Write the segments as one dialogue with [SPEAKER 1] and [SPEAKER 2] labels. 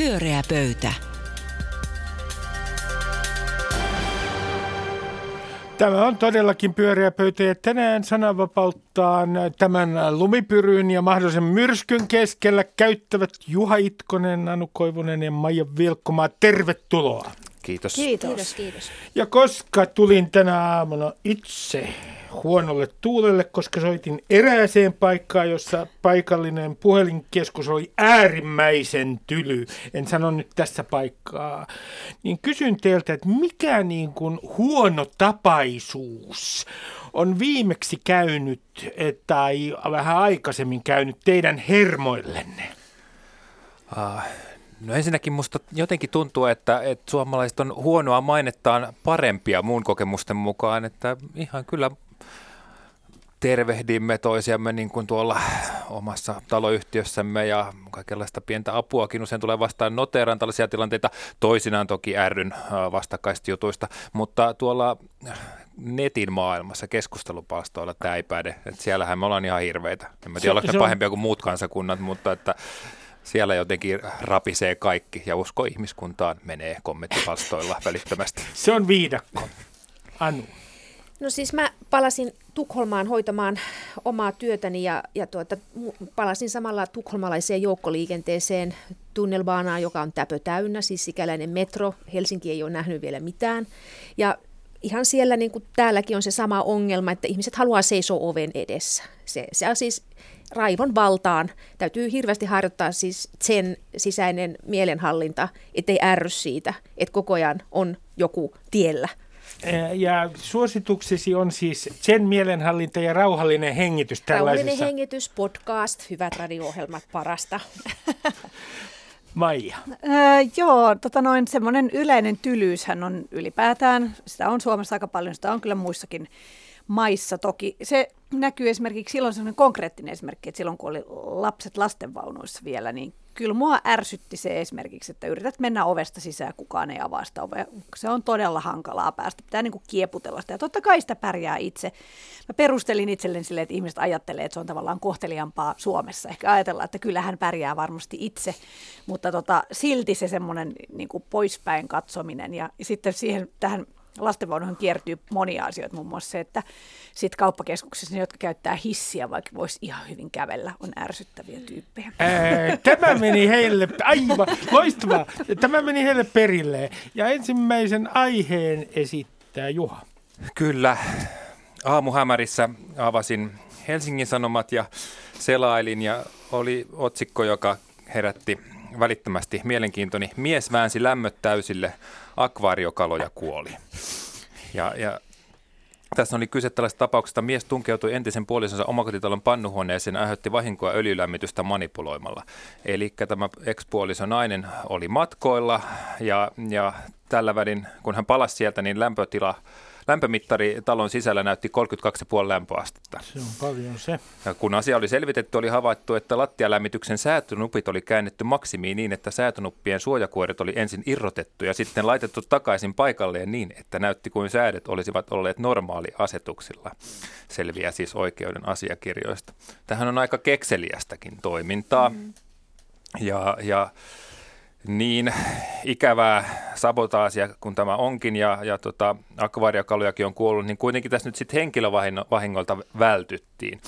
[SPEAKER 1] Pyöreä pöytä.
[SPEAKER 2] Tämä on todellakin pyöreä pöytä ja tänään sananvapauttaan tämän lumipyryn ja mahdollisen myrskyn keskellä käyttävät Juha Itkonen, Anu Koivunen ja Maija Vilkkomaa. Tervetuloa.
[SPEAKER 3] Kiitos.
[SPEAKER 4] Kiitos. Kiitos, kiitos.
[SPEAKER 2] Ja koska tulin tänä aamuna itse huonolle tuulelle, koska soitin erääseen paikkaan, jossa paikallinen puhelinkeskus oli äärimmäisen tyly. En sano nyt tässä paikkaa. Niin kysyn teiltä, että mikä niin kuin huono tapaisuus on viimeksi käynyt tai vähän aikaisemmin käynyt teidän hermoillenne?
[SPEAKER 3] Ah, No ensinnäkin musta jotenkin tuntuu, että, että suomalaiset on huonoa mainettaan parempia muun kokemusten mukaan, että ihan kyllä tervehdimme toisiamme niin kuin tuolla omassa taloyhtiössämme ja kaikenlaista pientä apuakin usein tulee vastaan noteeraan tällaisia tilanteita, toisinaan toki ärryn vastakkaista jutuista, mutta tuolla netin maailmassa keskustelupalstoilla tämä ei päde, että siellähän me ollaan ihan hirveitä. En mä tiedä, ollaanko pahempia kuin muut kansakunnat, mutta että siellä jotenkin rapisee kaikki ja usko ihmiskuntaan menee kommenttipalstoilla välittömästi.
[SPEAKER 2] Se on viidakko. Anu.
[SPEAKER 4] No siis mä palasin Tukholmaan hoitamaan omaa työtäni ja, ja tuota, palasin samalla tukholmalaiseen joukkoliikenteeseen tunnelbaanaan, joka on täpö täynnä, siis sikäläinen metro. Helsinki ei ole nähnyt vielä mitään. Ja ihan siellä niin kuin täälläkin on se sama ongelma, että ihmiset haluaa seisoa oven edessä. Se, se on siis raivon valtaan. Täytyy hirveästi harjoittaa siis sen sisäinen mielenhallinta, ettei ärry siitä, että koko ajan on joku tiellä.
[SPEAKER 2] Ja suosituksesi on siis sen mielenhallinta ja rauhallinen hengitys tällaisessa.
[SPEAKER 4] Rauhallinen hengitys, podcast, hyvät radio-ohjelmat, parasta.
[SPEAKER 2] Maija.
[SPEAKER 5] Öö, joo, tota noin, semmoinen yleinen tylyyshän on ylipäätään, sitä on Suomessa aika paljon, sitä on kyllä muissakin maissa toki. Se näkyy esimerkiksi silloin sellainen konkreettinen esimerkki, että silloin kun oli lapset lastenvaunuissa vielä, niin kyllä mua ärsytti se esimerkiksi, että yrität mennä ovesta sisään, kukaan ei avaa sitä ovea. Se on todella hankalaa päästä, pitää niin kuin kieputella sitä ja totta kai sitä pärjää itse. Mä perustelin itselleni silleen, että ihmiset ajattelee, että se on tavallaan kohteliampaa Suomessa. Ehkä ajatellaan, että kyllähän pärjää varmasti itse, mutta tota, silti se semmoinen niin poispäin katsominen ja sitten siihen tähän lastenvaunuihin kiertyy monia asioita, muun muassa se, että sit kauppakeskuksissa ne, jotka käyttää hissiä, vaikka voisi ihan hyvin kävellä, on ärsyttäviä tyyppejä.
[SPEAKER 2] Ää, tämä meni heille, aivan loistavaa, tämä meni heille perille. Ja ensimmäisen aiheen esittää Juha.
[SPEAKER 3] Kyllä, aamuhämärissä avasin Helsingin Sanomat ja selailin ja oli otsikko, joka herätti välittömästi mielenkiintoni. Mies väänsi lämmöt täysille, akvaariokaloja kuoli. Ja, ja tässä oli kyse tällaista tapauksesta. Mies tunkeutui entisen puolisonsa omakotitalon pannuhuoneeseen ja aiheutti vahinkoa öljylämmitystä manipuloimalla. Eli tämä ekspuoliso nainen oli matkoilla ja, ja tällä välin, kun hän palasi sieltä, niin lämpötila Lämpömittari talon sisällä näytti 32,5 lämpöastetta.
[SPEAKER 2] Se on paljon se.
[SPEAKER 3] Ja kun asia oli selvitetty, oli havaittu, että lattialämmityksen säätönupit oli käännetty maksimiin niin, että säätönuppien suojakuoret oli ensin irrotettu ja sitten laitettu takaisin paikalleen niin, että näytti kuin säädet olisivat olleet normaaliasetuksilla. Selviää siis oikeuden asiakirjoista. Tähän on aika kekseliästäkin toimintaa. Mm. Ja, ja niin ikävää sabotaasia kun tämä onkin ja, ja tota, akvaariakalujakin on kuollut, niin kuitenkin tässä nyt sitten henkilövahingolta vältyttiin.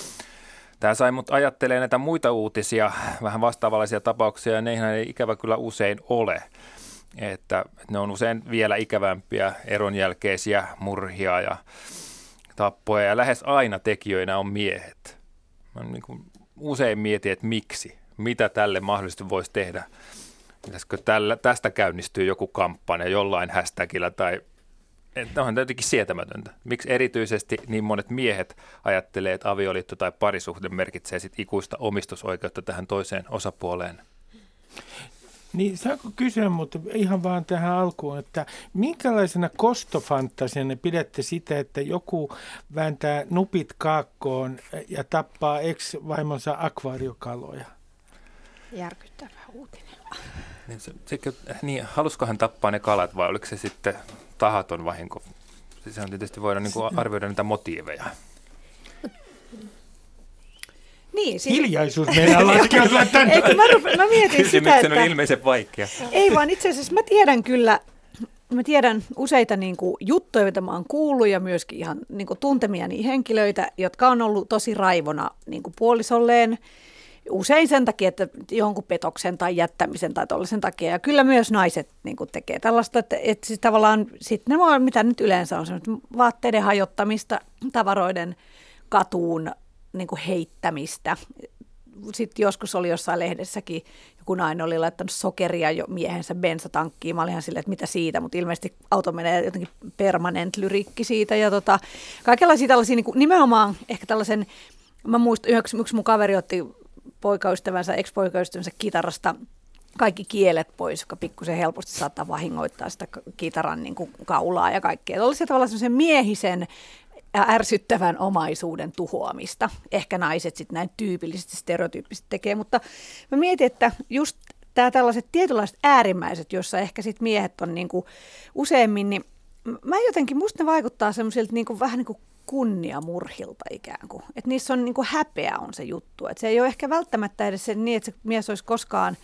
[SPEAKER 3] Tämä sai mut ajattelee näitä muita uutisia, vähän vastaavallisia tapauksia, ja neihän ei ikävä kyllä usein ole. Että ne on usein vielä ikävämpiä eronjälkeisiä murhia ja tappoja, ja lähes aina tekijöinä on miehet. Mä niin kuin usein mietin, että miksi, mitä tälle mahdollisesti voisi tehdä. Pitäisikö tällä, tästä käynnistyy joku kampanja jollain hashtagillä tai että onhan jotenkin sietämätöntä. Miksi erityisesti niin monet miehet ajattelee, että avioliitto tai parisuhde merkitsee sit ikuista omistusoikeutta tähän toiseen osapuoleen?
[SPEAKER 2] Niin saako kysyä, mutta ihan vaan tähän alkuun, että minkälaisena kostofantasiana pidätte sitä, että joku vääntää nupit kaakkoon ja tappaa ex-vaimonsa akvaariokaloja?
[SPEAKER 4] Järkyttävä uutinen.
[SPEAKER 3] Niin, se, se, niin, halusko hän tappaa ne kalat vai oliko se sitten tahaton vahinko? Se on tietysti voidaan niin kuin arvioida niitä motiiveja.
[SPEAKER 5] Niin, siis,
[SPEAKER 2] Hiljaisuus meidän laskeutua tänne.
[SPEAKER 5] ei, kun mä, rupe, mä mietin sitä,
[SPEAKER 3] Kysymyksen on
[SPEAKER 5] että...
[SPEAKER 3] ilmeisen vaikea.
[SPEAKER 5] Ei vaan itse asiassa mä tiedän kyllä, mä tiedän useita niin kuin, juttuja, mitä mä oon kuullut ja myöskin ihan niin kuin, tuntemiani henkilöitä, jotka on ollut tosi raivona niin kuin, puolisolleen. Usein sen takia, että jonkun petoksen tai jättämisen tai tollaisen takia. Ja kyllä myös naiset niin kuin, tekee tällaista, että, että siis tavallaan sitten ne mitä nyt yleensä on, vaatteiden hajottamista, tavaroiden katuun niin kuin heittämistä. Sitten joskus oli jossain lehdessäkin, joku nainen oli laittanut sokeria jo miehensä bensatankkiin. Mä olin ihan silleen, että mitä siitä, mutta ilmeisesti auto menee jotenkin permanent lyrikki siitä. Ja tota, kaikenlaisia tällaisia niin kuin, nimenomaan ehkä tällaisen, mä muistan, yksi, yksi mun kaveri otti poikaystävänsä, ex-poikaystävänsä kitarasta kaikki kielet pois, joka pikkusen helposti saattaa vahingoittaa sitä kitaran niin kuin, kaulaa ja kaikkea. Se tavallaan semmoisen miehisen ärsyttävän omaisuuden tuhoamista. Ehkä naiset sitten näin tyypillisesti, stereotyyppisesti tekee, mutta mä mietin, että just tämä tällaiset tietynlaiset äärimmäiset, joissa ehkä sitten miehet on niinku useammin, niin mä jotenkin, musta ne vaikuttaa semmoisilta niinku, vähän niin kuin kunniamurhilta ikään kuin. Että niissä on niinku häpeä on se juttu. Että se ei ole ehkä välttämättä edes se niin, että se mies olisi koskaan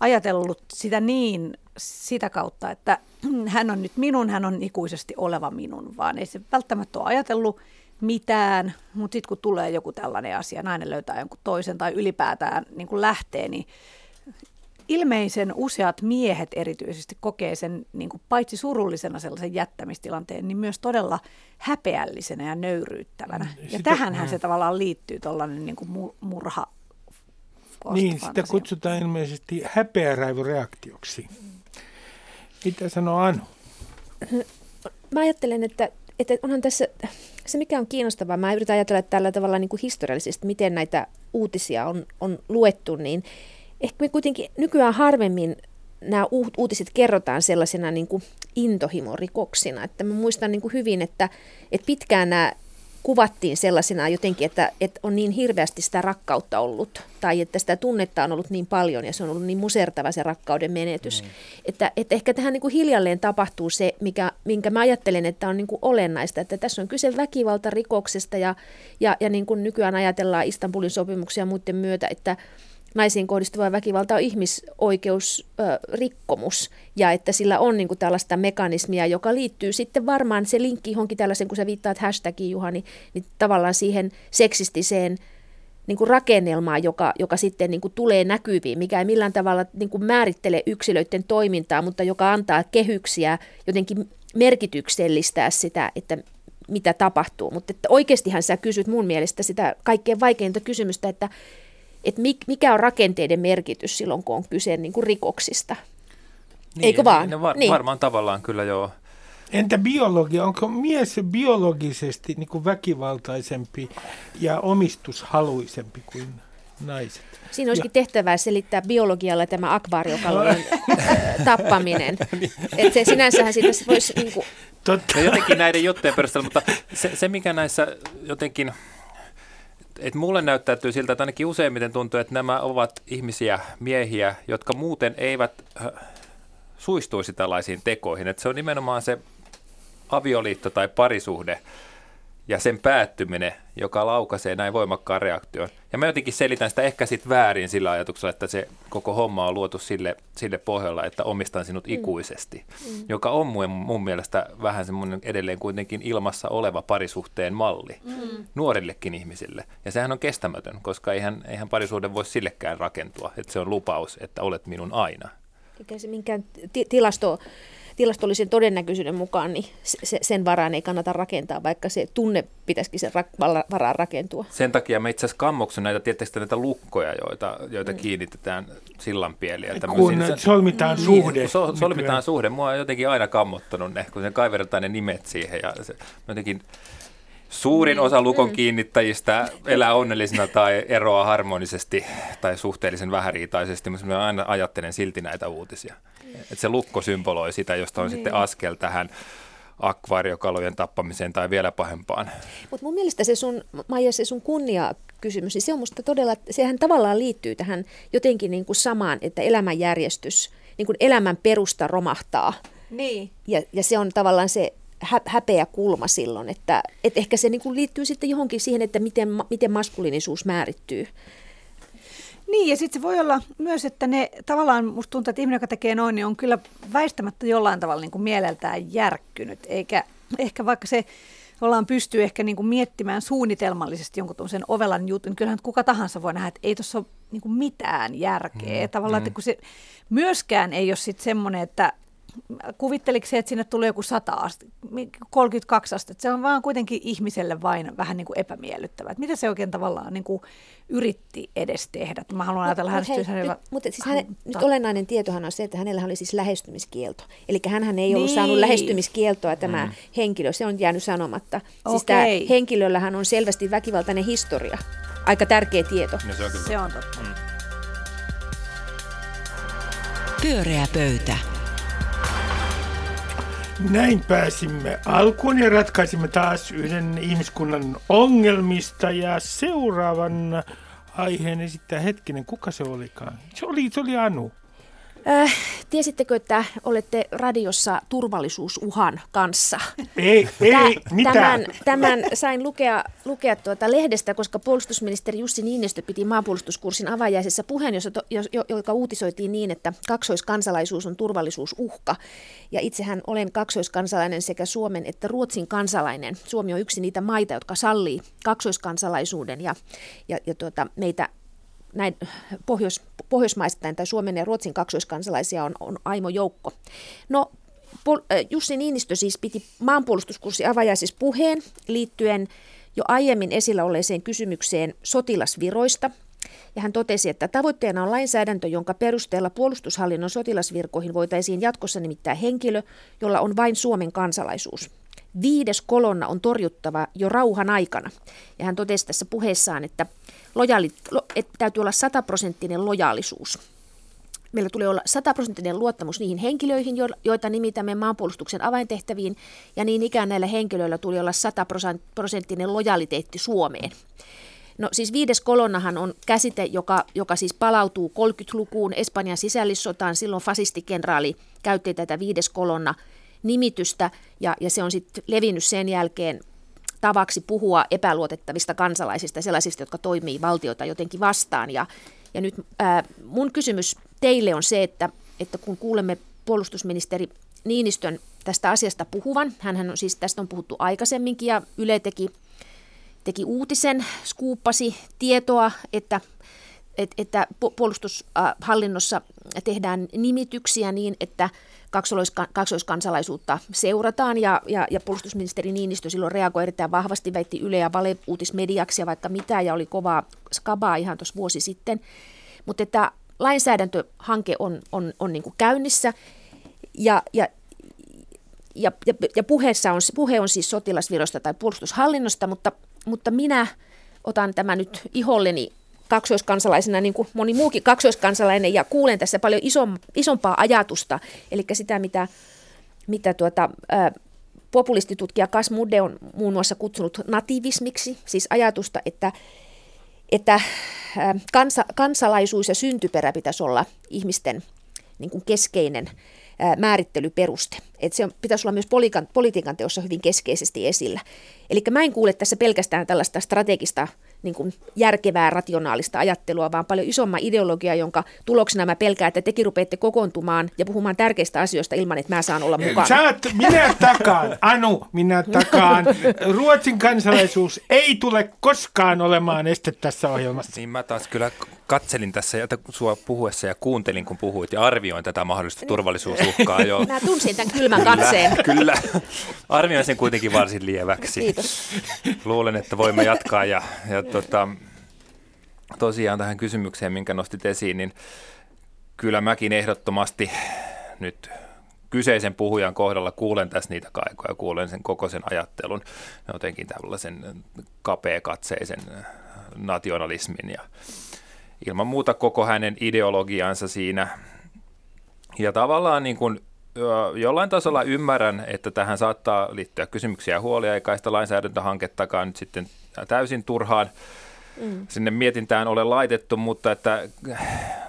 [SPEAKER 5] ajatellut sitä niin sitä kautta, että hän on nyt minun, hän on ikuisesti oleva minun, vaan ei se välttämättä ole ajatellut mitään, mutta sitten kun tulee joku tällainen asia, nainen löytää jonkun toisen tai ylipäätään niin kuin lähtee, niin ilmeisen useat miehet erityisesti kokee sen niin kuin paitsi surullisena sellaisen jättämistilanteen, niin myös todella häpeällisenä ja nöyryyttävänä. Ja sitä, tähänhän se tavallaan liittyy tuollainen niin kuin murha.
[SPEAKER 2] Niin, sitä kutsutaan ilmeisesti häpeäraivoreaktioksi. Mitä sanoo Anu?
[SPEAKER 4] Mä ajattelen, että, että onhan tässä se, mikä on kiinnostavaa, mä yritän ajatella tällä tavalla niin kuin historiallisesti, miten näitä uutisia on, on luettu, niin ehkä me kuitenkin nykyään harvemmin nämä uutiset kerrotaan sellaisena niin kuin intohimorikoksina. Että mä muistan niin kuin hyvin, että, että pitkään nämä kuvattiin sellaisena jotenkin, että, että on niin hirveästi sitä rakkautta ollut, tai että sitä tunnetta on ollut niin paljon, ja se on ollut niin musertava se rakkauden menetys. Mm. Että, että ehkä tähän niin kuin hiljalleen tapahtuu se, mikä, minkä mä ajattelen, että on niin kuin olennaista, että tässä on kyse väkivaltarikoksesta, ja, ja, ja niin kuin nykyään ajatellaan Istanbulin sopimuksia ja muiden myötä, että naisiin kohdistuva väkivalta on ihmisoikeusrikkomus ja että sillä on niin kuin tällaista mekanismia, joka liittyy sitten varmaan se linkki johonkin tällaisen, kun sä viittaat hashtagiin Juhani, niin tavallaan siihen seksistiseen niin kuin rakennelmaan, joka, joka sitten niin kuin tulee näkyviin, mikä ei millään tavalla niin kuin määrittele yksilöiden toimintaa, mutta joka antaa kehyksiä jotenkin merkityksellistää sitä, että mitä tapahtuu. Mutta että oikeastihan sä kysyt mun mielestä sitä kaikkein vaikeinta kysymystä, että että mikä on rakenteiden merkitys silloin, kun on kyse niin kuin rikoksista. Niin, Eikö vaan?
[SPEAKER 3] No var, niin. Varmaan tavallaan kyllä joo.
[SPEAKER 2] Entä biologia? Onko mies biologisesti niin kuin väkivaltaisempi ja omistushaluisempi kuin naiset?
[SPEAKER 4] Siinä olisikin ja. tehtävää selittää biologialla tämä akvaariokalojen tappaminen. Että se sinänsähän siitä voisi... Niin kuin...
[SPEAKER 3] Totta. No jotenkin näiden juttujen perusteella, mutta se, se mikä näissä jotenkin et mulle näyttäytyy siltä, että ainakin useimmiten tuntuu, että nämä ovat ihmisiä, miehiä, jotka muuten eivät äh, suistuisi tällaisiin tekoihin. Et se on nimenomaan se avioliitto tai parisuhde, ja sen päättyminen, joka laukaisee näin voimakkaan reaktion. Ja mä jotenkin selitän sitä ehkä sitten väärin sillä ajatuksella, että se koko homma on luotu sille, sille pohjalla, että omistan sinut mm. ikuisesti, mm. joka on mun, mun mielestä vähän semmoinen edelleen kuitenkin ilmassa oleva parisuhteen malli mm. nuorillekin ihmisille. Ja sehän on kestämätön, koska eihän, eihän parisuhde voi sillekään rakentua, että se on lupaus, että olet minun aina.
[SPEAKER 4] Eikä se minkään t- tilasto tilastollisen todennäköisyyden mukaan, niin se, sen varaan ei kannata rakentaa, vaikka se tunne pitäisikin sen ra- varaan rakentua.
[SPEAKER 3] Sen takia mä itse asiassa kammoksun näitä, tietysti näitä lukkoja, joita, joita mm. kiinnitetään sillanpieliä.
[SPEAKER 2] Kun solmitaan niin, suhde. Kun
[SPEAKER 3] so, solmitaan suhde. Mua on jotenkin aina kammottanut ne, kun se kaiveretaan ne nimet siihen. Ja se, jotenkin, Suurin osa lukon kiinnittäjistä elää onnellisena tai eroaa harmonisesti tai suhteellisen vähäriitaisesti, mutta mä aina ajattelen silti näitä uutisia. Että se lukko symboloi sitä, josta on niin. sitten askel tähän akvaariokalojen tappamiseen tai vielä pahempaan.
[SPEAKER 4] Mutta mun mielestä se sun, Maija, se sun kunnia-kysymys, niin se on musta todella, sehän tavallaan liittyy tähän jotenkin niin kuin samaan, että elämänjärjestys, niin kuin elämän perusta romahtaa.
[SPEAKER 5] Niin.
[SPEAKER 4] Ja, ja se on tavallaan se, häpeä kulma silloin, että, että ehkä se niin kuin liittyy sitten johonkin siihen, että miten, miten maskuliinisuus määrittyy.
[SPEAKER 5] Niin, ja sitten se voi olla myös, että ne tavallaan, musta tuntuu, että ihminen, joka tekee noin, niin on kyllä väistämättä jollain tavalla niin kuin mieleltään järkkynyt, eikä ehkä vaikka se ollaan pystyy ehkä niin kuin miettimään suunnitelmallisesti jonkun sen ovelan jutun, niin kyllähän kuka tahansa voi nähdä, että ei tuossa ole niin kuin mitään järkeä. Mm, Tavallaan, mm. että kun se myöskään ei ole sitten semmoinen, että kuvitteliko se, että sinne tulee joku 100 astetta, 32 astetta, se on vaan kuitenkin ihmiselle vain vähän niin kuin epämiellyttävää. Että mitä se oikein tavallaan niin kuin yritti edes tehdä? Mä haluan ajatella
[SPEAKER 4] mut,
[SPEAKER 5] hei,
[SPEAKER 4] hänellä... Mutta siis hän, nyt olennainen tietohan on se, että hänellä oli siis lähestymiskielto. Eli hän ei ollut niin. saanut lähestymiskieltoa tämä mm. henkilö, se on jäänyt sanomatta. Siis okay. tämä henkilöllähän on selvästi väkivaltainen historia. Aika tärkeä tieto.
[SPEAKER 5] No, se on, se on totta. Mm.
[SPEAKER 2] Pyöreä pöytä. Näin pääsimme alkuun ja ratkaisimme taas yhden ihmiskunnan ongelmista ja seuraavan aiheen esittää hetkinen, kuka se olikaan? Se oli, se oli Anu.
[SPEAKER 4] Äh, tiesittekö, että olette radiossa turvallisuusuhan kanssa?
[SPEAKER 2] Ei, ei, mitä?
[SPEAKER 4] Tämän, tämän sain lukea, lukea tuota lehdestä, koska puolustusministeri Jussi Niinistö piti maanpuolustuskurssin avajaisessa puheen, jossa, joka uutisoitiin niin, että kaksoiskansalaisuus on turvallisuusuhka. Ja itsehän olen kaksoiskansalainen sekä Suomen että Ruotsin kansalainen. Suomi on yksi niitä maita, jotka sallii kaksoiskansalaisuuden ja, ja, ja tuota, meitä näin pohjois, pohjoismaistain tai Suomen ja Ruotsin kaksoiskansalaisia on, on aimo joukko. No, Jussi Niinistö siis piti maanpuolustuskurssi avajaisissa puheen liittyen jo aiemmin esillä olleeseen kysymykseen sotilasviroista. Ja hän totesi, että tavoitteena on lainsäädäntö, jonka perusteella puolustushallinnon sotilasvirkoihin voitaisiin jatkossa nimittää henkilö, jolla on vain Suomen kansalaisuus. Viides kolonna on torjuttava jo rauhan aikana. Ja hän totesi tässä puheessaan, että, lojaali, että täytyy olla sataprosenttinen lojaalisuus. Meillä tulee olla sataprosenttinen luottamus niihin henkilöihin, joita nimitämme maanpuolustuksen avaintehtäviin, ja niin ikään näillä henkilöillä tuli olla sataprosenttinen lojaliteetti Suomeen. No siis viides kolonnahan on käsite, joka, joka siis palautuu 30-lukuun Espanjan sisällissotaan. Silloin fasistikenraali käytti tätä viides kolonna nimitystä ja, ja se on sitten levinnyt sen jälkeen tavaksi puhua epäluotettavista kansalaisista, sellaisista, jotka toimii valtiota jotenkin vastaan. Ja, ja nyt ää, mun kysymys teille on se, että, että kun kuulemme puolustusministeri Niinistön tästä asiasta puhuvan, hän on siis tästä on puhuttu aikaisemminkin ja Yle teki, teki uutisen, skuuppasi tietoa, että että puolustushallinnossa tehdään nimityksiä niin, että kaksoiskansalaisuutta seurataan ja, ja, ja puolustusministeri Niinistö silloin reagoi erittäin vahvasti, väitti Yle ja valeuutismediaksi ja vaikka mitä ja oli kovaa skabaa ihan tuossa vuosi sitten. Mutta että lainsäädäntöhanke on, on, on niin kuin käynnissä ja, ja, ja, ja, ja puheessa on, puhe on siis sotilasvirosta tai puolustushallinnosta, mutta, mutta minä otan tämä nyt iholleni kaksoiskansalaisena, niin kuin moni muukin kaksoiskansalainen, ja kuulen tässä paljon isom, isompaa ajatusta, eli sitä, mitä, mitä tuota, populistitutkija Kas Mudde on muun muassa kutsunut nativismiksi, siis ajatusta, että, että kansa, kansalaisuus ja syntyperä pitäisi olla ihmisten niin kuin keskeinen määrittelyperuste. Että se on, pitäisi olla myös politiikan, politiikan teossa hyvin keskeisesti esillä. Eli mä en kuule tässä pelkästään tällaista strategista niin kuin järkevää, rationaalista ajattelua, vaan paljon isomman ideologia, jonka tuloksena mä pelkään, että tekin rupeatte kokoontumaan ja puhumaan tärkeistä asioista ilman, että mä saan olla mukana.
[SPEAKER 2] Saat, minä takaan, Anu, minä takaan. Ruotsin kansalaisuus ei tule koskaan olemaan este tässä ohjelmassa.
[SPEAKER 3] Niin mä taas kyllä katselin tässä sua puhuessa ja kuuntelin, kun puhuit ja arvioin tätä mahdollista turvallisuusuhkaa jo.
[SPEAKER 4] Mä tunsin tämän kylmän katseen.
[SPEAKER 3] Kyllä, kyllä. Arvioin sen kuitenkin varsin lieväksi.
[SPEAKER 4] Kiitos.
[SPEAKER 3] Luulen, että voimme jatkaa ja, ja tota, tosiaan tähän kysymykseen, minkä nostit esiin, niin kyllä mäkin ehdottomasti nyt kyseisen puhujan kohdalla kuulen tässä niitä kaikoja, kuulen sen koko sen ajattelun, jotenkin tällaisen kapea-katseisen nationalismin ja ilman muuta koko hänen ideologiansa siinä. Ja tavallaan niin kuin, jollain tasolla ymmärrän, että tähän saattaa liittyä kysymyksiä ja huolia, eikä sitä lainsäädäntöhankettakaan nyt sitten täysin turhaan mm. sinne mietintään ole laitettu, mutta että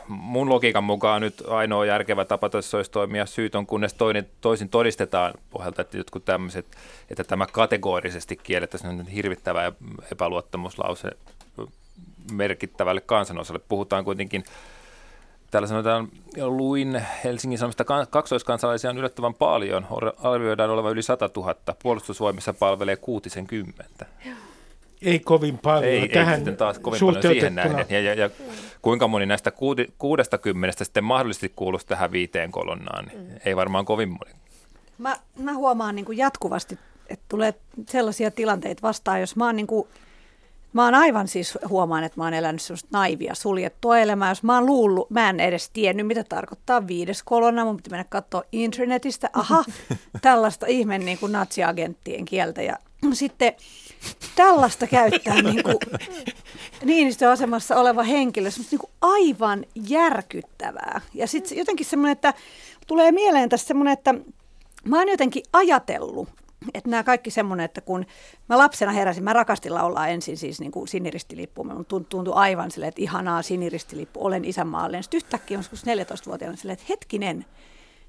[SPEAKER 3] mun logiikan mukaan nyt ainoa järkevä tapa tässä olisi toimia syytön, kunnes toinen, toisin todistetaan pohjalta, että jotkut tämmöiset, että tämä kategorisesti kiellettäisiin on hirvittävä epäluottamuslause merkittävälle kansanosalle. Puhutaan kuitenkin Täällä sanotaan, luin Helsingin Sanomista kaksoiskansalaisia on yllättävän paljon. Arvioidaan olevan yli 100 000. Puolustusvoimissa palvelee 60.
[SPEAKER 2] Ei kovin paljon.
[SPEAKER 3] Ei, Tähän ei taas kovin paljon siihen nähden. Ja, ja, ja kuinka moni näistä 60 sitten mahdollisesti kuuluisi tähän viiteen kolonnaan, niin mm. ei varmaan kovin moni.
[SPEAKER 5] Mä, mä huomaan niin kuin jatkuvasti, että tulee sellaisia tilanteita vastaan, jos mä oon niin kuin Mä oon aivan siis, huomaan, että mä oon elänyt semmoista naivia, suljettua elämää. Jos mä oon luullut, mä en edes tiennyt, mitä tarkoittaa viides kolonna. Mun pitää mennä katsoa internetistä. Aha, tällaista ihme niin kuin natsiagenttien kieltä. Ja sitten tällaista käyttää niin kuin Niinistö-asemassa oleva henkilö, niin kuin aivan järkyttävää. Ja sitten jotenkin semmoinen, että tulee mieleen tässä semmoinen, että mä oon jotenkin ajatellut, että nämä kaikki semmoinen, että kun mä lapsena heräsin, mä rakastin laulaa ensin siis niin kuin siniristilippu, mun tuntui aivan silleen, että ihanaa siniristilippu, olen isänmaallinen. Sitten yhtäkkiä joskus 14-vuotiaana silleen, että hetkinen,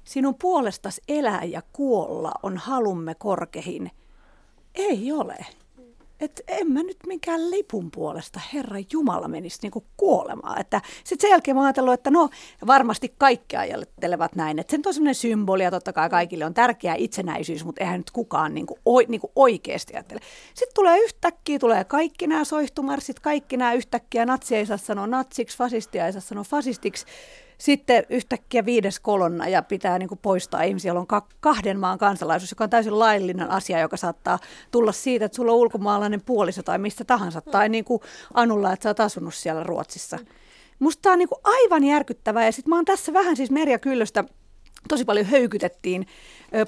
[SPEAKER 5] sinun puolestas elää ja kuolla on halumme korkehin. Ei ole että en mä nyt minkään lipun puolesta, Herra Jumala, menisi niinku kuolemaan. Että sitten sen jälkeen mä ajatellut, että no varmasti kaikki ajattelevat näin, että se on sellainen symboli ja totta kai kaikille on tärkeä itsenäisyys, mutta eihän nyt kukaan niinku, o, niinku oikeasti ajattele. Sitten tulee yhtäkkiä, tulee kaikki nämä soihtumarssit, kaikki nämä yhtäkkiä, natsi ei saa sanoa natsiksi, fasistia ei saa sanoa fasistiksi sitten yhtäkkiä viides kolonna ja pitää niin kuin poistaa ihmisiä, joilla on kahden maan kansalaisuus, joka on täysin laillinen asia, joka saattaa tulla siitä, että sulla on ulkomaalainen puoliso tai mistä tahansa, mm. tai niin kuin Anulla, että sä oot asunut siellä Ruotsissa. Mm. Musta tämä on niin kuin aivan järkyttävää ja sitten mä oon tässä vähän siis Merja Kyllöstä tosi paljon höykytettiin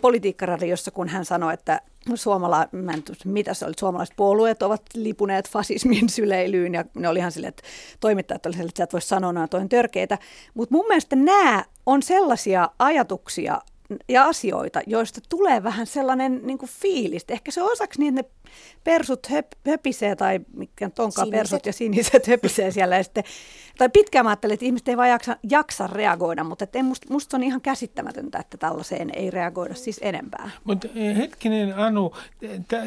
[SPEAKER 5] politiikkaradiossa, kun hän sanoi, että suomala, mä en mitä se oli, suomalaiset puolueet ovat lipuneet fasismin syleilyyn ja ne oli ihan silleen, että toimittajat oli silleen, että sä et voi sanoa nämä toinen törkeitä. Mutta mun mielestä nämä on sellaisia ajatuksia, ja asioita, joista tulee vähän sellainen niin kuin fiilis. Ehkä se on osaksi niin, että ne persut höp, höpisee, tai mikä onkaan siniset. persut ja siniset höpisee siellä. Ja sitten, tai pitkään mä ajattelin, että ihmiset ei vaan jaksa, jaksa reagoida, mutta että musta, musta on ihan käsittämätöntä, että tällaiseen ei reagoida siis enempää.
[SPEAKER 2] Mutta eh, hetkinen Anu,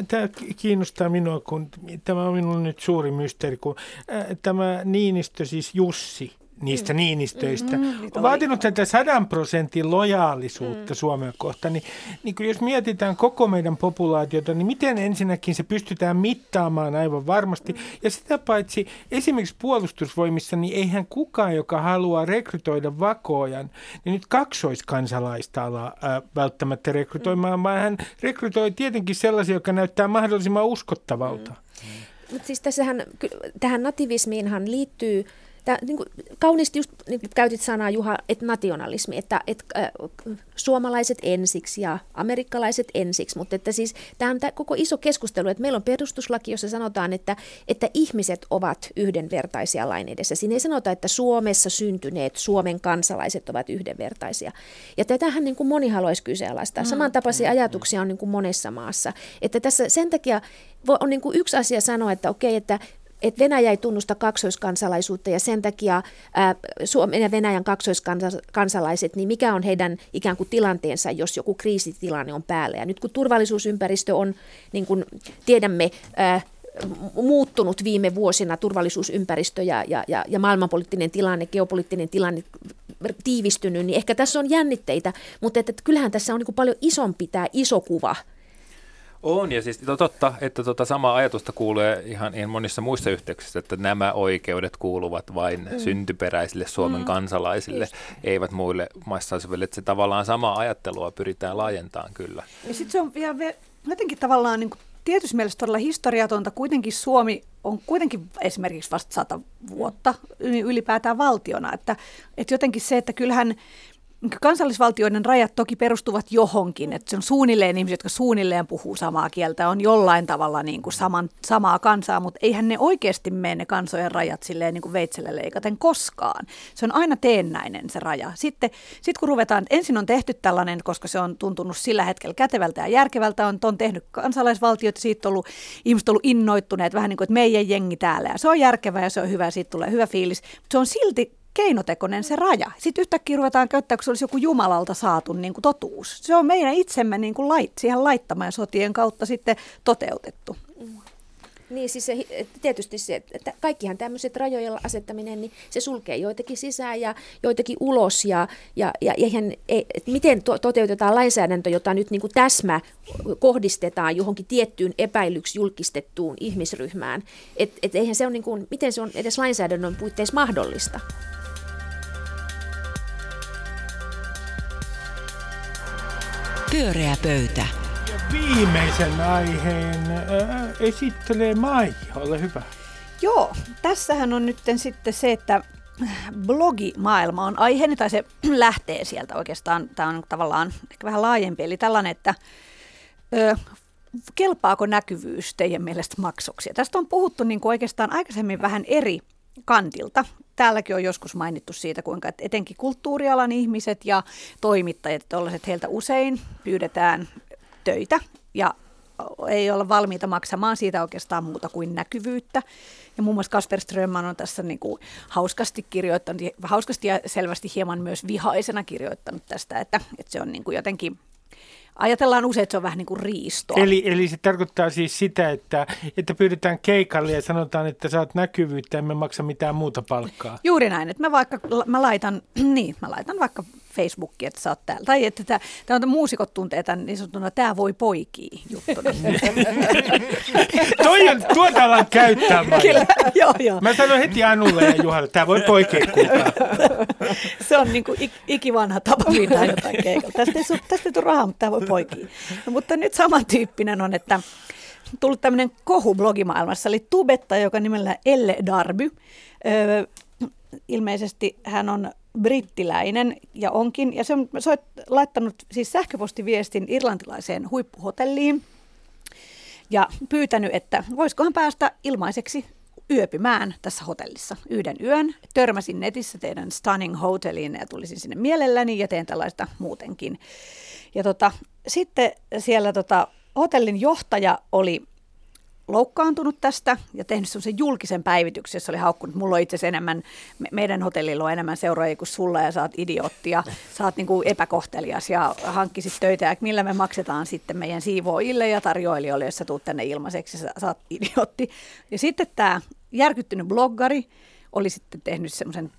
[SPEAKER 2] tämä kiinnostaa minua, kun tämä on minulle nyt suuri mysteeri, kun tämä Niinistö, siis Jussi, niistä mm. Niinistöistä, mm, mm, on vaatinut tätä sadan prosentin lojaalisuutta mm. Suomea kohtaan, niin, niin jos mietitään koko meidän populaatiota, niin miten ensinnäkin se pystytään mittaamaan aivan varmasti, mm. ja sitä paitsi esimerkiksi puolustusvoimissa, niin eihän kukaan, joka haluaa rekrytoida vakoojan, niin nyt kaksoiskansalaista ala välttämättä rekrytoimaan, mm. vaan hän rekrytoi tietenkin sellaisia, joka näyttää mahdollisimman uskottavalta. Mm.
[SPEAKER 4] Mm. Mutta siis tässähän, tähän nativismiinhan liittyy Tämä, niin kuin, kauniisti just niin kuin käytit sanaa Juha, että nationalismi, että, että äh, suomalaiset ensiksi ja amerikkalaiset ensiksi, mutta että siis tämä on tämä koko iso keskustelu, että meillä on perustuslaki, jossa sanotaan, että, että ihmiset ovat yhdenvertaisia lain edessä. Siinä ei sanota, että Suomessa syntyneet Suomen kansalaiset ovat yhdenvertaisia. Ja tätähän niin kuin moni haluaisi kyseenalaistaa. Mm, Samantapaisia mm, ajatuksia on niin kuin monessa maassa. Että tässä sen takia on niin kuin yksi asia sanoa, että okei, että että Venäjä ei tunnusta kaksoiskansalaisuutta ja sen takia ää, Suomen ja Venäjän kaksoiskansalaiset, niin mikä on heidän ikään kuin tilanteensa, jos joku kriisitilanne on päällä. Ja nyt kun turvallisuusympäristö on, niin kuin tiedämme, ää, muuttunut viime vuosina turvallisuusympäristö ja, ja, ja, ja maailmanpoliittinen tilanne, geopoliittinen tilanne tiivistynyt, niin ehkä tässä on jännitteitä, mutta että, että kyllähän tässä on niin paljon isompi tämä iso kuva –
[SPEAKER 3] on, ja siis totta, että tota samaa ajatusta kuulee ihan, ihan monissa muissa yhteyksissä, että nämä oikeudet kuuluvat vain mm. syntyperäisille Suomen mm. kansalaisille, Just. eivät muille maissa asuville. Että se tavallaan sama ajattelua pyritään laajentamaan kyllä.
[SPEAKER 5] Ja sitten se on vielä jotenkin tavallaan niin kuin tietysti mielessä todella historiatonta. Kuitenkin Suomi on kuitenkin esimerkiksi vasta sata vuotta ylipäätään valtiona. Että, että jotenkin se, että kyllähän kansallisvaltioiden rajat toki perustuvat johonkin, että se on suunnilleen ihmisiä, jotka suunnilleen puhuu samaa kieltä, on jollain tavalla niin kuin saman, samaa kansaa, mutta eihän ne oikeasti mene ne kansojen rajat silleen niin kuin veitsellä leikaten koskaan. Se on aina teennäinen se raja. Sitten sit kun ruvetaan, ensin on tehty tällainen, koska se on tuntunut sillä hetkellä kätevältä ja järkevältä, on, on tehnyt kansalaisvaltiot, siitä on ollut, ihmiset on ollut innoittuneet vähän niin kuin, että meidän jengi täällä, ja se on järkevää ja se on hyvä, siitä tulee hyvä fiilis, mutta se on silti keinotekoinen se raja. Sitten yhtäkkiä ruvetaan käyttää, kun se olisi joku Jumalalta saatu niin kuin totuus. Se on meidän itsemme niin kuin lait, siihen laittamaan sotien kautta sitten toteutettu.
[SPEAKER 4] Niin siis se, tietysti se, että kaikkihan tämmöiset rajojen asettaminen, niin se sulkee joitakin sisään ja joitakin ulos. Ja, ja, ja eihän, ei, miten to, toteutetaan lainsäädäntö, jota nyt niin kuin täsmä kohdistetaan johonkin tiettyyn epäilyksi julkistettuun ihmisryhmään. Et, et eihän se on niin kuin, miten se on edes lainsäädännön puitteissa mahdollista?
[SPEAKER 1] Pyöreä pöytä.
[SPEAKER 2] Ja viimeisen aiheen äh, esittelee Maija, ole hyvä.
[SPEAKER 5] Joo, tässähän on nyt sitten se, että blogimaailma on aiheeni, tai se lähtee sieltä oikeastaan. Tämä on tavallaan ehkä vähän laajempi, eli tällainen, että ö, kelpaako näkyvyys teidän mielestä maksuksia? Tästä on puhuttu niin kuin oikeastaan aikaisemmin vähän eri kantilta. Täälläkin on joskus mainittu siitä, kuinka etenkin kulttuurialan ihmiset ja toimittajat, tollaiset heiltä usein pyydetään töitä ja ei olla valmiita maksamaan siitä oikeastaan muuta kuin näkyvyyttä. Ja muun muassa Kasper Strömman on tässä niin kuin hauskasti kirjoittanut, hauskasti ja selvästi hieman myös vihaisena kirjoittanut tästä, että, että se on niin kuin jotenkin Ajatellaan usein, että se on vähän niin kuin riistoa.
[SPEAKER 2] Eli, eli se tarkoittaa siis sitä, että, että pyydetään keikalle ja sanotaan, että saat näkyvyyttä, emme maksa mitään muuta palkkaa.
[SPEAKER 5] Juuri näin, että mä vaikka mä laitan, niin, mä laitan vaikka Facebookiin, että sä oot täällä. Tai että tämä, tämä on, muusikot tuntee tämän niin sanottuna, tämä voi poikii juttuna.
[SPEAKER 2] Toi on, tuota ollaan käyttää,
[SPEAKER 5] Kyllä, joo, joo.
[SPEAKER 2] Mä sanon heti Anulle ja Juhalle, tämä voi poikii.
[SPEAKER 5] Se on niin kuin ik, ikivanha tapa pitää jotain keikalla. Tästä ei, tästä ei tule rahaa, mutta tämä voi poikii. No, mutta nyt samantyyppinen on, että tullut tämmöinen kohu blogimaailmassa, eli tubetta, joka nimellä Elle Darby. Öö, ilmeisesti hän on brittiläinen ja onkin, ja se on soit, laittanut siis sähköpostiviestin irlantilaiseen huippuhotelliin ja pyytänyt, että voisikohan päästä ilmaiseksi yöpymään tässä hotellissa yhden yön. Törmäsin netissä teidän Stunning Hoteliin ja tulisin sinne mielelläni ja teen tällaista muutenkin. Ja tota, sitten siellä tota, hotellin johtaja oli loukkaantunut tästä ja tehnyt semmoisen julkisen päivityksen, jossa oli haukkunut, mulla on itse asiassa enemmän, meidän hotellilla on enemmän seuraajia kuin sulla ja saat idiootti ja saat niin kuin epäkohtelias ja hankkisit töitä ja millä me maksetaan sitten meidän siivoojille ja tarjoilijoille, jos sä tuut tänne ilmaiseksi, sä saat idiootti. Ja sitten tämä järkyttynyt bloggari oli sitten tehnyt semmoisen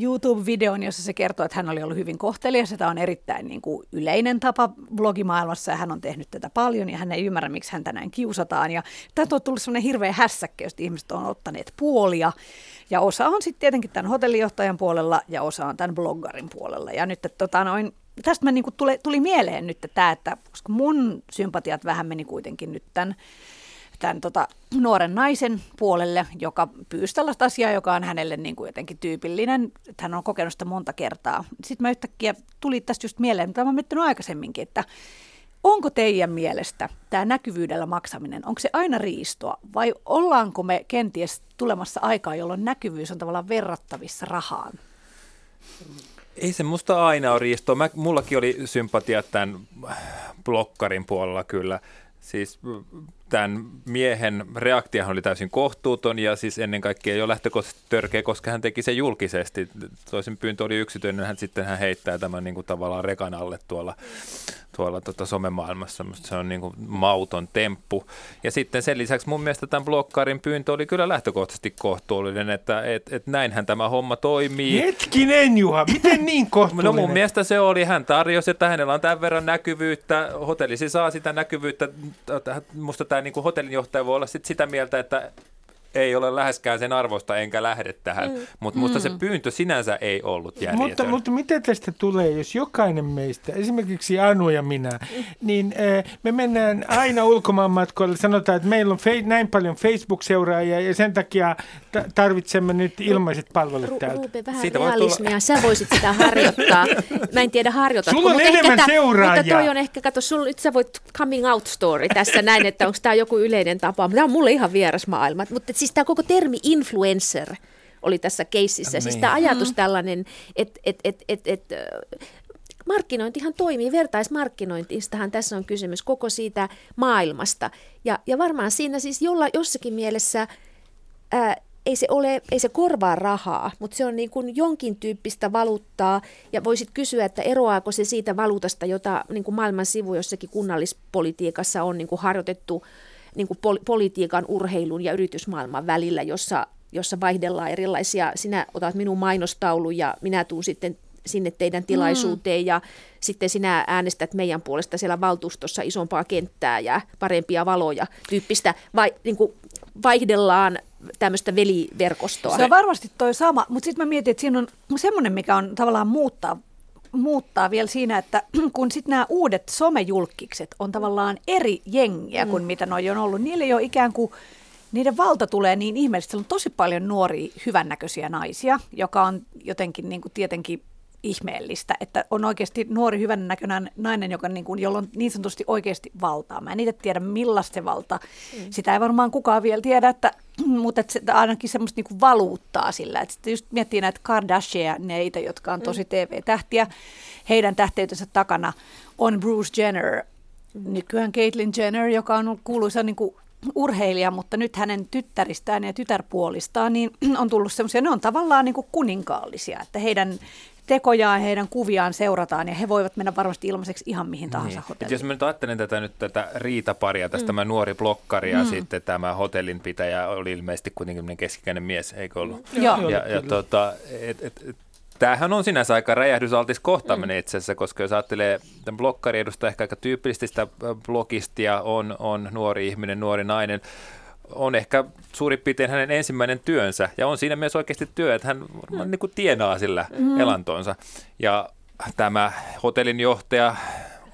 [SPEAKER 5] YouTube-videon, jossa se kertoo, että hän oli ollut hyvin kohtelias. Tämä on erittäin niin kuin yleinen tapa blogimaailmassa ja hän on tehnyt tätä paljon ja hän ei ymmärrä, miksi häntä näin kiusataan. Ja tästä on tullut sellainen hirveä hässäkkä, josta ihmiset on ottaneet puolia. Ja osa on sitten tietenkin tämän hotellijohtajan puolella ja osa on tämän bloggarin puolella. Ja nyt että, tota, noin, tästä mä niin kuin tuli, tuli mieleen nyt tämä, että koska mun sympatiat vähän meni kuitenkin nyt tämän tämän tota, nuoren naisen puolelle, joka pyysi tällaista asiaa, joka on hänelle niin kuin jotenkin tyypillinen, että hän on kokenut sitä monta kertaa. Sitten mä yhtäkkiä tuli tästä just mieleen, mitä mä miettinyt aikaisemminkin, että onko teidän mielestä tämä näkyvyydellä maksaminen, onko se aina riistoa vai ollaanko me kenties tulemassa aikaa, jolloin näkyvyys on tavallaan verrattavissa rahaan?
[SPEAKER 3] Ei se musta aina ole riistoa. Mä, mullakin oli sympatia tämän blokkarin puolella kyllä. Siis tämän miehen reaktiohan oli täysin kohtuuton ja siis ennen kaikkea jo lähtökohtaisesti törkeä, koska hän teki sen julkisesti. Toisin pyyntö oli yksityinen, hän sitten hän heittää tämän niin kuin tavallaan rekan alle tuolla, tuolla tota somemaailmassa. Musta se on niin kuin mauton temppu. Ja sitten sen lisäksi mun mielestä tämän blokkaarin pyyntö oli kyllä lähtökohtaisesti kohtuullinen, että et, et näinhän tämä homma toimii.
[SPEAKER 2] Hetkinen Juha, miten niin kohtuullinen?
[SPEAKER 3] No mun mielestä se oli, hän tarjosi, että hänellä on tämän verran näkyvyyttä, hotellisi saa sitä näkyvyyttä, musta tämä niin kuin hotellinjohtaja voi olla sit sitä mieltä, että ei ole läheskään sen arvosta, enkä lähde tähän. Mm. Mutta musta mm. se pyyntö sinänsä ei ollut järjetön.
[SPEAKER 2] Mutta, mutta mitä tästä tulee, jos jokainen meistä, esimerkiksi Anu ja minä, niin äh, me mennään aina ulkomaanmatkoille, sanotaan, että meillä on fe- näin paljon Facebook-seuraajia ja sen takia ta- tarvitsemme nyt ilmaiset palvelut täältä.
[SPEAKER 4] Ruupe, vähän Siitä realismia, tulla... sä voisit sitä harjoittaa. Mä en tiedä harjoitatko.
[SPEAKER 2] Sulla on enemmän ehkä seuraajia.
[SPEAKER 4] Mutta toi on ehkä, kato, sul, nyt sä voit coming out story tässä näin, että onko tämä joku yleinen tapa. Tämä on mulle ihan vieras maailma. Mutta siis tämä koko termi influencer oli tässä keississä. Niin. Siis tämä ajatus mm. tällainen, että et, et, et, et, markkinointihan toimii, vertaismarkkinointistahan tässä on kysymys koko siitä maailmasta. Ja, ja varmaan siinä siis jolla, jossakin mielessä ää, ei se, ole, ei se korvaa rahaa, mutta se on niin kuin jonkin tyyppistä valuuttaa. Ja voisit kysyä, että eroaako se siitä valuutasta, jota niin kuin maailman sivu jossakin kunnallispolitiikassa on niin kuin harjoitettu niin kuin pol- politiikan, urheilun ja yritysmaailman välillä, jossa, jossa vaihdellaan erilaisia, sinä otat minun mainostaulun ja minä tuun sitten sinne teidän tilaisuuteen mm. ja sitten sinä äänestät meidän puolesta siellä valtuustossa isompaa kenttää ja parempia valoja tyyppistä, vai niin kuin vaihdellaan tämmöistä veliverkostoa.
[SPEAKER 5] Se on varmasti toi sama, mutta sitten mä mietin, että siinä on semmoinen, mikä on tavallaan muuttaa muuttaa vielä siinä, että kun sitten nämä uudet somejulkikset on tavallaan eri jengiä kuin mm. mitä noi on ollut, niille ei ole ikään kuin niiden valta tulee niin ihmeellisesti. on tosi paljon nuoria, hyvännäköisiä naisia, joka on jotenkin niin kuin tietenkin ihmeellistä, että on oikeasti nuori hyvän näköinen nainen, joka niin kuin, jolla on niin sanotusti oikeasti valtaa. Mä en itse tiedä millaista se valta. Mm. Sitä ei varmaan kukaan vielä tiedä, että, mutta että se, ainakin semmoista niin kuin valuuttaa sillä. Että sitten just miettii näitä Kardashianeita, jotka on tosi mm. TV-tähtiä. Heidän tähteytensä takana on Bruce Jenner, mm. nykyään Caitlyn Jenner, joka on kuuluisa niin kuin urheilija, mutta nyt hänen tyttäristään ja tytärpuolistaan niin on tullut semmoisia, ne on tavallaan niin kuin kuninkaallisia, että heidän tekojaan, heidän kuviaan seurataan ja he voivat mennä varmasti ilmaiseksi ihan mihin tahansa niin. hotelliin.
[SPEAKER 3] Jos mä nyt ajattelen tätä nyt tätä riitaparia, tästä mm. tämä nuori blokkari ja mm. sitten tämä hotellinpitäjä oli ilmeisesti kuitenkin keskikäinen mies, eikö ollut?
[SPEAKER 5] Mm. Joo.
[SPEAKER 3] Ja, ja, ja tota, et, et, et, Tämähän on sinänsä aika räjähdysaltis kohtaaminen mm. itse asiassa, koska jos ajattelee, tämän blokkari edustaa ehkä aika tyypillistä blogistia, on, on nuori ihminen, nuori nainen, on ehkä suurin piirtein hänen ensimmäinen työnsä, ja on siinä myös oikeasti työ, että hän varmaan niin kuin tienaa sillä mm. elantonsa. Ja tämä hotellin johtaja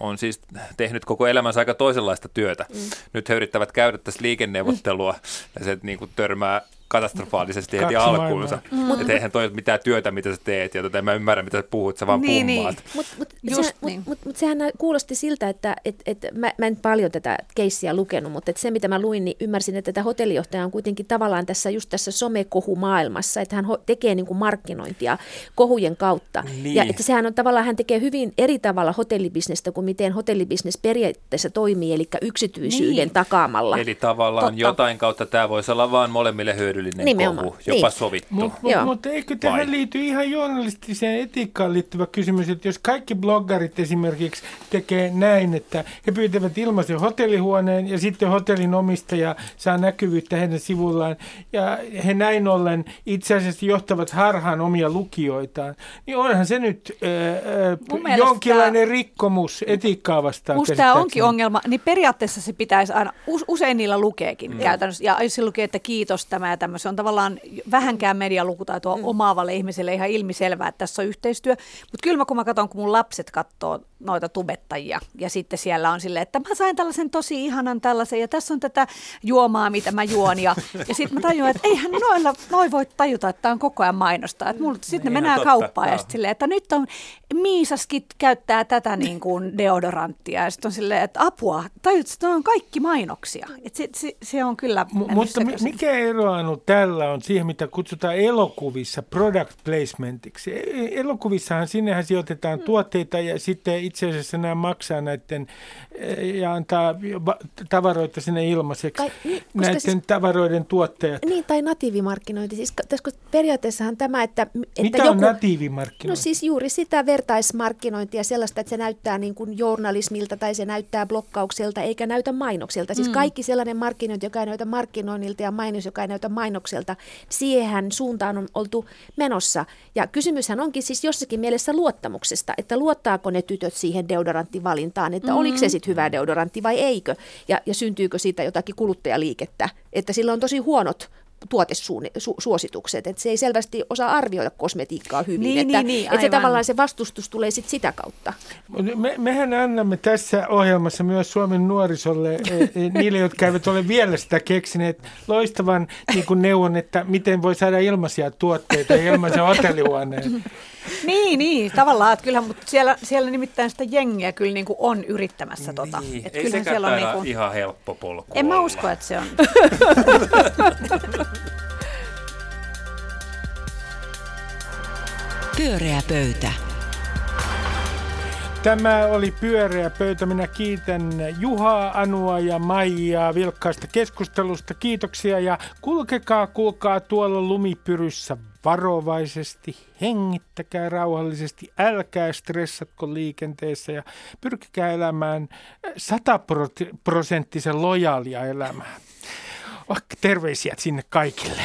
[SPEAKER 3] on siis tehnyt koko elämänsä aika toisenlaista työtä. Mm. Nyt he yrittävät käydä tässä liikenneuvottelua, ja se niin kuin törmää katastrofaalisesti heti alkuunsa. Mm. Että eihän toi mitään työtä, mitä sä teet, ja tota, en mä ymmärrä, mitä sä puhut, sä vaan niin, pummaat. Niin.
[SPEAKER 4] Mutta mut, se, niin. mut, mut, sehän kuulosti siltä, että et, et, mä, mä en paljon tätä keissiä lukenut, mutta et se, mitä mä luin, niin ymmärsin, että tämä hotellijohtaja on kuitenkin tavallaan tässä just tässä somekohumaailmassa, että hän ho- tekee niin kuin markkinointia kohujen kautta. Niin. Ja että sehän on tavallaan, hän tekee hyvin eri tavalla hotellibisnestä kuin miten hotellibisnes periaatteessa toimii, eli yksityisyyden niin. takaamalla.
[SPEAKER 3] Eli tavallaan Totta. jotain kautta tämä voisi olla vaan molemmille hyödyllistä hyödyllinen Nimenomaan. kohu, jopa niin. sovittu.
[SPEAKER 2] Mutta mut, mut eikö tähän Vai? liity ihan journalistiseen etiikkaan liittyvä kysymys, että jos kaikki bloggarit esimerkiksi tekee näin, että he pyytävät ilmaisen hotellihuoneen ja sitten hotellin omistaja saa näkyvyyttä heidän sivullaan ja he näin ollen itse asiassa johtavat harhaan omia lukijoitaan, niin onhan se nyt äh, jonkinlainen rikkomus etiikkaa vastaan.
[SPEAKER 5] Musta tämä onkin ongelma, niin periaatteessa se pitäisi aina, usein niillä lukeekin mm. käytännössä, ja jos se lukee, että kiitos tämä ja tämmöinen. Se on tavallaan vähänkään medialukutaitoa mm. omaavalle ihmiselle ihan ilmiselvää, että tässä on yhteistyö. Mutta kyllä mä, kun mä katson, kun mun lapset katsoo noita tubettajia ja sitten siellä on silleen, että mä sain tällaisen tosi ihanan tällaisen ja tässä on tätä juomaa, mitä mä juon. Ja, ja sitten mä tajuan, että eihän noilla, noi voi tajuta, että tämä on koko ajan mainosta. Että mulla, sitten ne mennään kauppaan ja sitten silleen, että nyt on Miisaskin käyttää tätä niin kuin deodoranttia ja sitten on silleen, että apua, tajut, että on kaikki mainoksia. Et se, se, se, on kyllä...
[SPEAKER 2] M- mutta mikä eroa saanut tällä on siihen, mitä kutsutaan elokuvissa product placementiksi. E, e, elokuvissahan sinnehän sijoitetaan mm. tuotteita ja sitten itse asiassa nämä maksaa näiden e, ja antaa tavaroita sinne ilmaiseksi. Tai, niin, näiden siis, tavaroiden tuottajat.
[SPEAKER 4] Niin, tai natiivimarkkinointi. Siis, koska periaatteessahan tämä, että... että
[SPEAKER 2] Mitä joku, on natiivimarkkinointi?
[SPEAKER 4] No siis juuri sitä vertaismarkkinointia sellaista, että se näyttää niin kuin journalismilta tai se näyttää blokkaukselta eikä näytä mainokselta. Siis mm. kaikki sellainen markkinointi, joka ei näytä markkinoinnilta ja mainos, joka ei näytä mainokselta. Siihen suuntaan on oltu menossa. Ja kysymyshän onkin siis jossakin mielessä luottamuksesta, että luottaako ne tytöt siihen deodoranttivalintaan, että mm-hmm. oliko se sitten hyvä deodorantti vai eikö, ja, ja syntyykö siitä jotakin kuluttajaliikettä, että sillä on tosi huonot tuotesuositukset, että se ei selvästi osaa arvioida kosmetiikkaa hyvin,
[SPEAKER 5] niin,
[SPEAKER 4] että,
[SPEAKER 5] niin, niin,
[SPEAKER 4] että se tavallaan se vastustus tulee sit sitä kautta.
[SPEAKER 2] Me, mehän annamme tässä ohjelmassa myös Suomen nuorisolle, e, e, niille, jotka eivät ole vielä sitä keksineet, loistavan niin kuin neuvon, että miten voi saada ilmaisia tuotteita ja ilmaisen hotellihuoneen.
[SPEAKER 5] Niin, niin, tavallaan, että kyllähän, mutta siellä, siellä nimittäin sitä jengiä kyllä niin kuin on yrittämässä tota.
[SPEAKER 3] Niin,
[SPEAKER 5] että
[SPEAKER 3] ei sekään
[SPEAKER 5] siellä on niin
[SPEAKER 3] kuin... ihan helppo polku
[SPEAKER 5] En
[SPEAKER 3] olla.
[SPEAKER 5] mä usko, että se on.
[SPEAKER 1] Pyöreä pöytä.
[SPEAKER 2] Tämä oli pyöreä pöytä. Minä kiitän Juhaa, Anua ja Maijaa vilkkaasta keskustelusta. Kiitoksia ja kulkekaa, kuulkaa tuolla lumipyryssä varovaisesti, hengittäkää rauhallisesti, älkää stressatko liikenteessä ja pyrkikää elämään sataprosenttisen lojaalia elämää. Terveisiä sinne kaikille.